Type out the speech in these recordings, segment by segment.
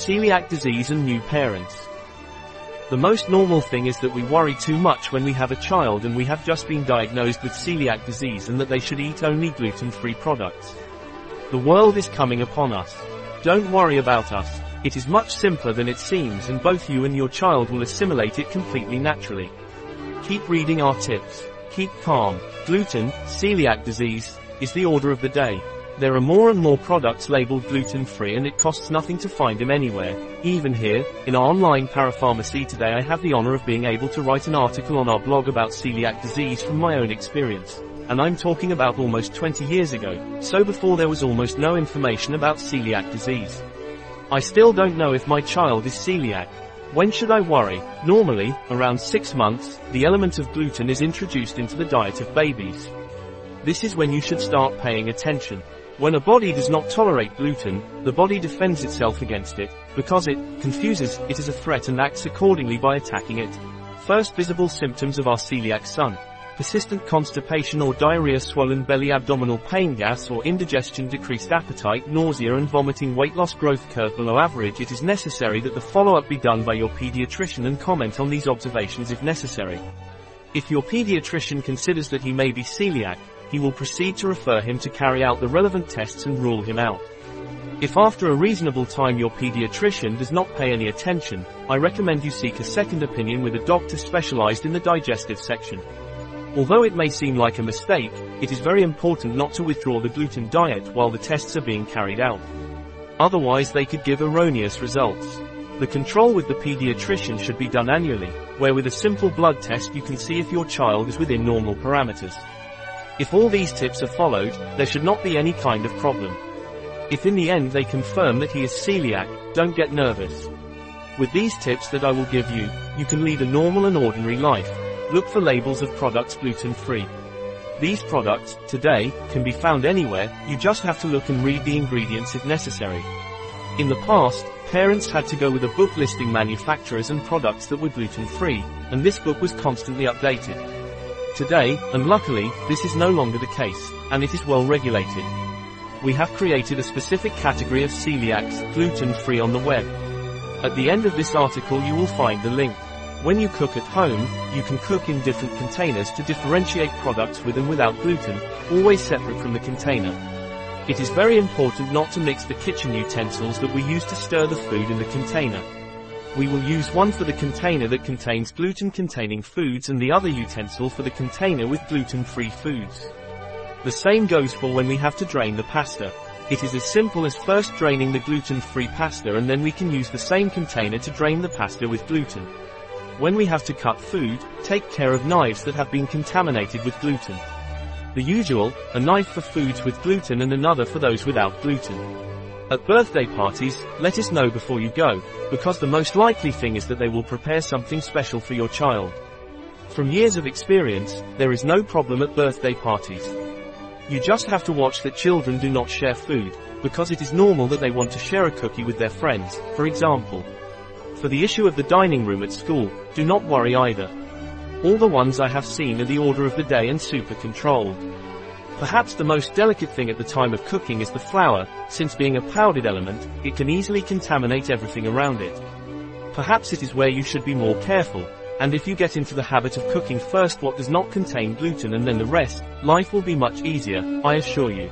Celiac disease and new parents. The most normal thing is that we worry too much when we have a child and we have just been diagnosed with celiac disease and that they should eat only gluten-free products. The world is coming upon us. Don't worry about us. It is much simpler than it seems and both you and your child will assimilate it completely naturally. Keep reading our tips. Keep calm. Gluten, celiac disease, is the order of the day. There are more and more products labeled gluten-free and it costs nothing to find them anywhere. Even here, in our online parapharmacy today I have the honor of being able to write an article on our blog about celiac disease from my own experience. And I'm talking about almost 20 years ago, so before there was almost no information about celiac disease. I still don't know if my child is celiac. When should I worry? Normally, around 6 months, the element of gluten is introduced into the diet of babies. This is when you should start paying attention. When a body does not tolerate gluten, the body defends itself against it, because it confuses it as a threat and acts accordingly by attacking it. First visible symptoms of our celiac son persistent constipation or diarrhea swollen belly abdominal pain gas or indigestion decreased appetite nausea and vomiting weight loss growth curve below average it is necessary that the follow-up be done by your pediatrician and comment on these observations if necessary. If your pediatrician considers that he may be celiac, he will proceed to refer him to carry out the relevant tests and rule him out. If after a reasonable time your pediatrician does not pay any attention, I recommend you seek a second opinion with a doctor specialized in the digestive section. Although it may seem like a mistake, it is very important not to withdraw the gluten diet while the tests are being carried out. Otherwise they could give erroneous results. The control with the pediatrician should be done annually, where with a simple blood test you can see if your child is within normal parameters. If all these tips are followed, there should not be any kind of problem. If in the end they confirm that he is celiac, don't get nervous. With these tips that I will give you, you can lead a normal and ordinary life. Look for labels of products gluten-free. These products, today, can be found anywhere, you just have to look and read the ingredients if necessary. In the past, parents had to go with a book listing manufacturers and products that were gluten-free, and this book was constantly updated. Today, and luckily, this is no longer the case, and it is well regulated. We have created a specific category of celiacs, gluten-free on the web. At the end of this article you will find the link. When you cook at home, you can cook in different containers to differentiate products with and without gluten, always separate from the container. It is very important not to mix the kitchen utensils that we use to stir the food in the container. We will use one for the container that contains gluten-containing foods and the other utensil for the container with gluten-free foods. The same goes for when we have to drain the pasta. It is as simple as first draining the gluten-free pasta and then we can use the same container to drain the pasta with gluten. When we have to cut food, take care of knives that have been contaminated with gluten. The usual, a knife for foods with gluten and another for those without gluten. At birthday parties, let us know before you go, because the most likely thing is that they will prepare something special for your child. From years of experience, there is no problem at birthday parties. You just have to watch that children do not share food, because it is normal that they want to share a cookie with their friends, for example. For the issue of the dining room at school, do not worry either. All the ones I have seen are the order of the day and super controlled. Perhaps the most delicate thing at the time of cooking is the flour, since being a powdered element, it can easily contaminate everything around it. Perhaps it is where you should be more careful, and if you get into the habit of cooking first what does not contain gluten and then the rest, life will be much easier, I assure you.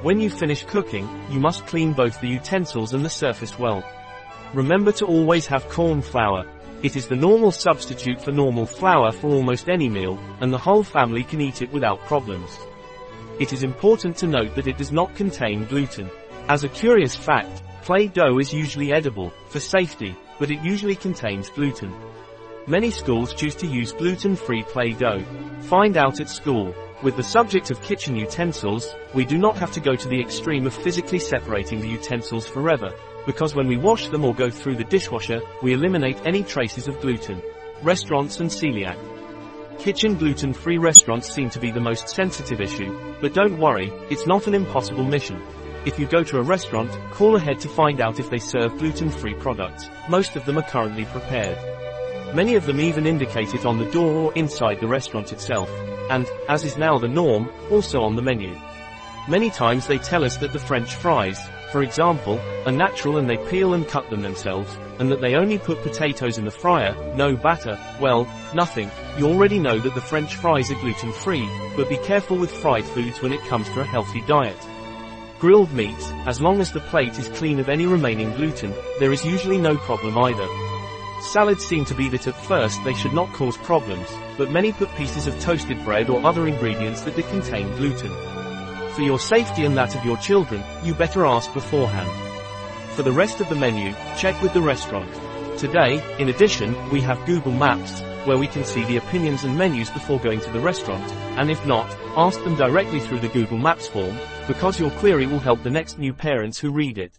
When you finish cooking, you must clean both the utensils and the surface well. Remember to always have corn flour. It is the normal substitute for normal flour for almost any meal, and the whole family can eat it without problems. It is important to note that it does not contain gluten. As a curious fact, clay dough is usually edible, for safety, but it usually contains gluten. Many schools choose to use gluten-free clay dough. Find out at school. With the subject of kitchen utensils, we do not have to go to the extreme of physically separating the utensils forever, because when we wash them or go through the dishwasher, we eliminate any traces of gluten. Restaurants and celiac. Kitchen gluten-free restaurants seem to be the most sensitive issue, but don't worry, it's not an impossible mission. If you go to a restaurant, call ahead to find out if they serve gluten-free products. Most of them are currently prepared. Many of them even indicate it on the door or inside the restaurant itself, and, as is now the norm, also on the menu. Many times they tell us that the French fries, for example, are natural and they peel and cut them themselves, and that they only put potatoes in the fryer, no batter, well, nothing. You already know that the French fries are gluten-free, but be careful with fried foods when it comes to a healthy diet. Grilled meats, as long as the plate is clean of any remaining gluten, there is usually no problem either. Salads seem to be that at first they should not cause problems, but many put pieces of toasted bread or other ingredients that do contain gluten. For your safety and that of your children, you better ask beforehand. For the rest of the menu, check with the restaurant. Today, in addition, we have Google Maps, where we can see the opinions and menus before going to the restaurant, and if not, ask them directly through the Google Maps form, because your query will help the next new parents who read it.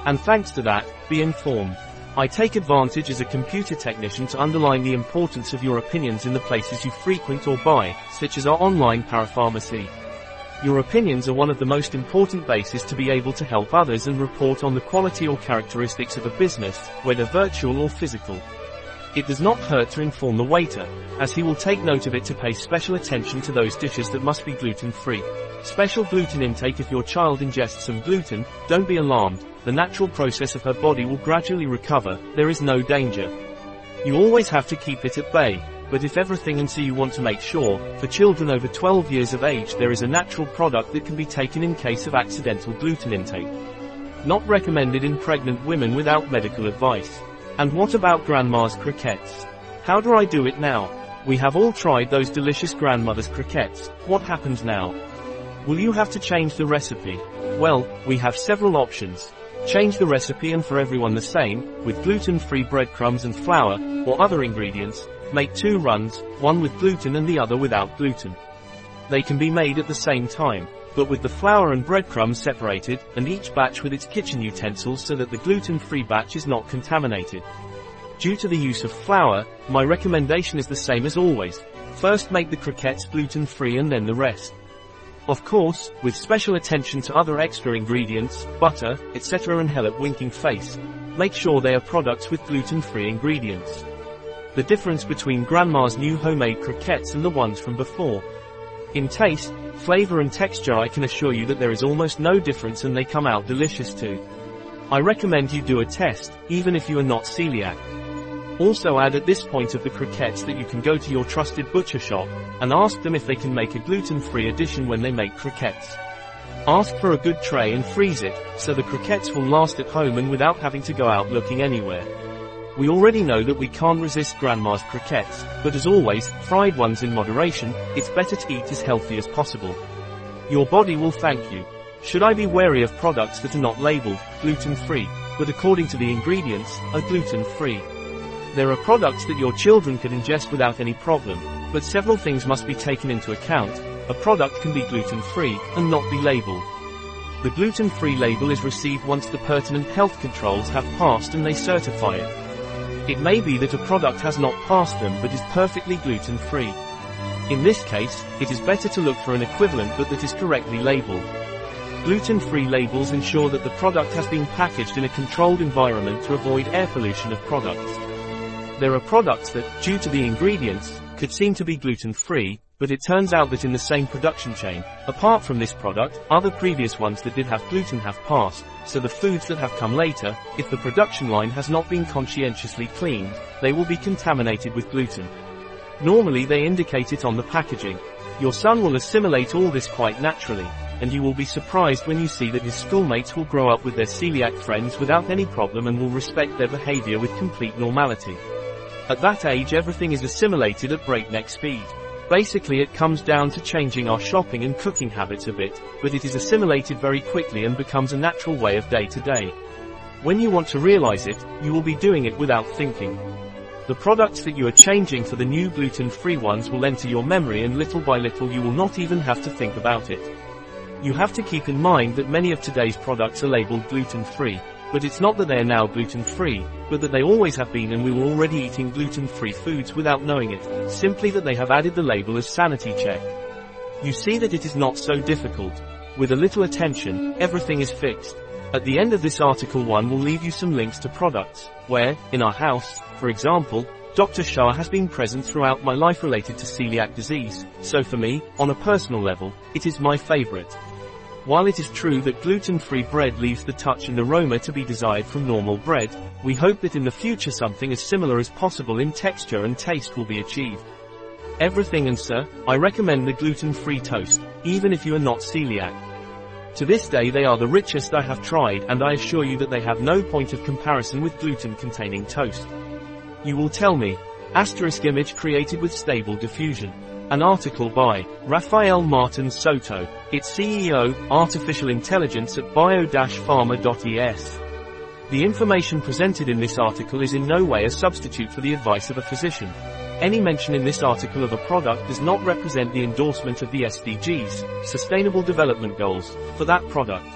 And thanks to that, be informed. I take advantage as a computer technician to underline the importance of your opinions in the places you frequent or buy, such as our online parapharmacy. Your opinions are one of the most important bases to be able to help others and report on the quality or characteristics of a business, whether virtual or physical. It does not hurt to inform the waiter, as he will take note of it to pay special attention to those dishes that must be gluten-free. Special gluten intake if your child ingests some gluten, don't be alarmed, the natural process of her body will gradually recover, there is no danger. You always have to keep it at bay, but if everything and so you want to make sure, for children over 12 years of age there is a natural product that can be taken in case of accidental gluten intake. Not recommended in pregnant women without medical advice. And what about grandma's croquettes? How do I do it now? We have all tried those delicious grandmother's croquettes, what happens now? Will you have to change the recipe? Well, we have several options. Change the recipe and for everyone the same, with gluten-free breadcrumbs and flour, or other ingredients, Make two runs, one with gluten and the other without gluten. They can be made at the same time, but with the flour and breadcrumbs separated, and each batch with its kitchen utensils so that the gluten-free batch is not contaminated. Due to the use of flour, my recommendation is the same as always. First make the croquettes gluten-free and then the rest. Of course, with special attention to other extra ingredients, butter, etc. and help winking face. Make sure they are products with gluten-free ingredients the difference between Grandma's new homemade croquettes and the ones from before. In taste, flavor and texture I can assure you that there is almost no difference and they come out delicious too. I recommend you do a test, even if you are not celiac. Also add at this point of the croquettes that you can go to your trusted butcher shop, and ask them if they can make a gluten-free edition when they make croquettes. Ask for a good tray and freeze it, so the croquettes will last at home and without having to go out looking anywhere. We already know that we can't resist grandma's croquettes, but as always, fried ones in moderation, it's better to eat as healthy as possible. Your body will thank you. Should I be wary of products that are not labeled gluten-free, but according to the ingredients, are gluten-free? There are products that your children can ingest without any problem, but several things must be taken into account. A product can be gluten-free, and not be labeled. The gluten-free label is received once the pertinent health controls have passed and they certify it. It may be that a product has not passed them but is perfectly gluten-free. In this case, it is better to look for an equivalent but that is correctly labeled. Gluten-free labels ensure that the product has been packaged in a controlled environment to avoid air pollution of products. There are products that, due to the ingredients, could seem to be gluten-free, but it turns out that in the same production chain, apart from this product, other previous ones that did have gluten have passed, so the foods that have come later, if the production line has not been conscientiously cleaned, they will be contaminated with gluten. Normally they indicate it on the packaging. Your son will assimilate all this quite naturally, and you will be surprised when you see that his schoolmates will grow up with their celiac friends without any problem and will respect their behavior with complete normality. At that age everything is assimilated at breakneck speed. Basically it comes down to changing our shopping and cooking habits a bit, but it is assimilated very quickly and becomes a natural way of day to day. When you want to realize it, you will be doing it without thinking. The products that you are changing for the new gluten-free ones will enter your memory and little by little you will not even have to think about it. You have to keep in mind that many of today's products are labeled gluten-free, but it's not that they are now gluten-free, but that they always have been and we were already eating gluten-free foods without knowing it, simply that they have added the label as sanity check. You see that it is not so difficult. With a little attention, everything is fixed. At the end of this article one will leave you some links to products, where, in our house, for example, Dr. Schär has been present throughout my life related to celiac disease, so for me, on a personal level, it is my favorite. While it is true that gluten-free bread leaves the touch and aroma to be desired from normal bread, we hope that in the future something as similar as possible in texture and taste will be achieved. Everything and sir, I recommend the gluten-free toast, even if you are not celiac. To this day they are the richest I have tried and I assure you that they have no point of comparison with gluten-containing toast. You will tell me. Asterisk image created with stable diffusion. An article by Rafael Martin Soto, its CEO, Artificial Intelligence at bio-pharma.es. The information presented in this article is in no way a substitute for the advice of a physician. Any mention in this article of a product does not represent the endorsement of the SDGs, Sustainable Development Goals, for that product.